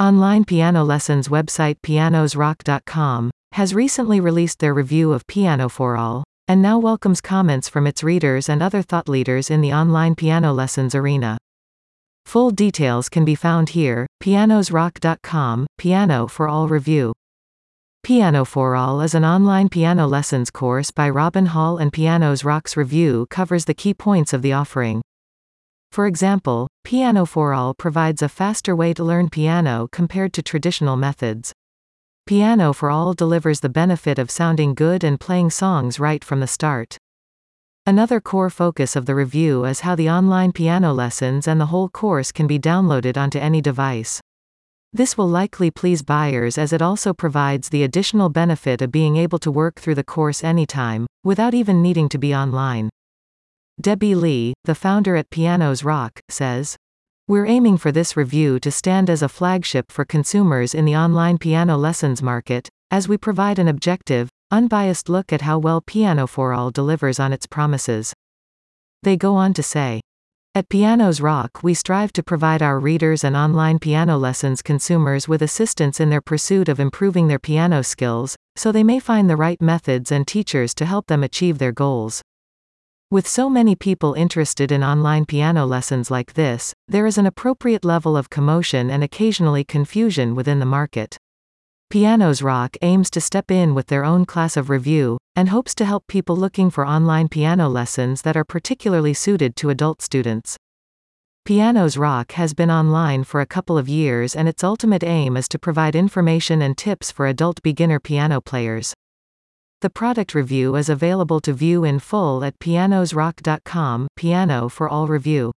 Online piano lessons website pianosrock.com has recently released their review of Piano for All, and now welcomes comments from its readers and other thought leaders in the online piano lessons arena. Full details can be found here, pianosrock.com, Piano for All Review. Piano for All is an online piano lessons course by Robin Hall and Pianos Rock's review covers the key points of the offering. For example, Piano for All provides a faster way to learn piano compared to traditional methods. Piano for All delivers the benefit of sounding good and playing songs right from the start. Another core focus of the review is how the online piano lessons and the whole course can be downloaded onto any device. This will likely please buyers as it also provides the additional benefit of being able to work through the course anytime, without even needing to be online. Debbie Lee, the founder at Pianos Rock, says, We're aiming for this review to stand as a flagship for consumers in the online piano lessons market, as we provide an objective, unbiased look at how well Piano for All delivers on its promises. They go on to say, at Pianos Rock we strive to provide our readers and online piano lessons consumers with assistance in their pursuit of improving their piano skills, so they may find the right methods and teachers to help them achieve their goals. With so many people interested in online piano lessons like this, there is an appropriate level of commotion and occasionally confusion within the market. Pianos Rock aims to step in with their own class of review, and hopes to help people looking for online piano lessons that are particularly suited to adult students. Pianos Rock has been online for a couple of years and its ultimate aim is to provide information and tips for adult beginner piano players. The product review is available to view in full at pianosrock.com, Piano for All Review.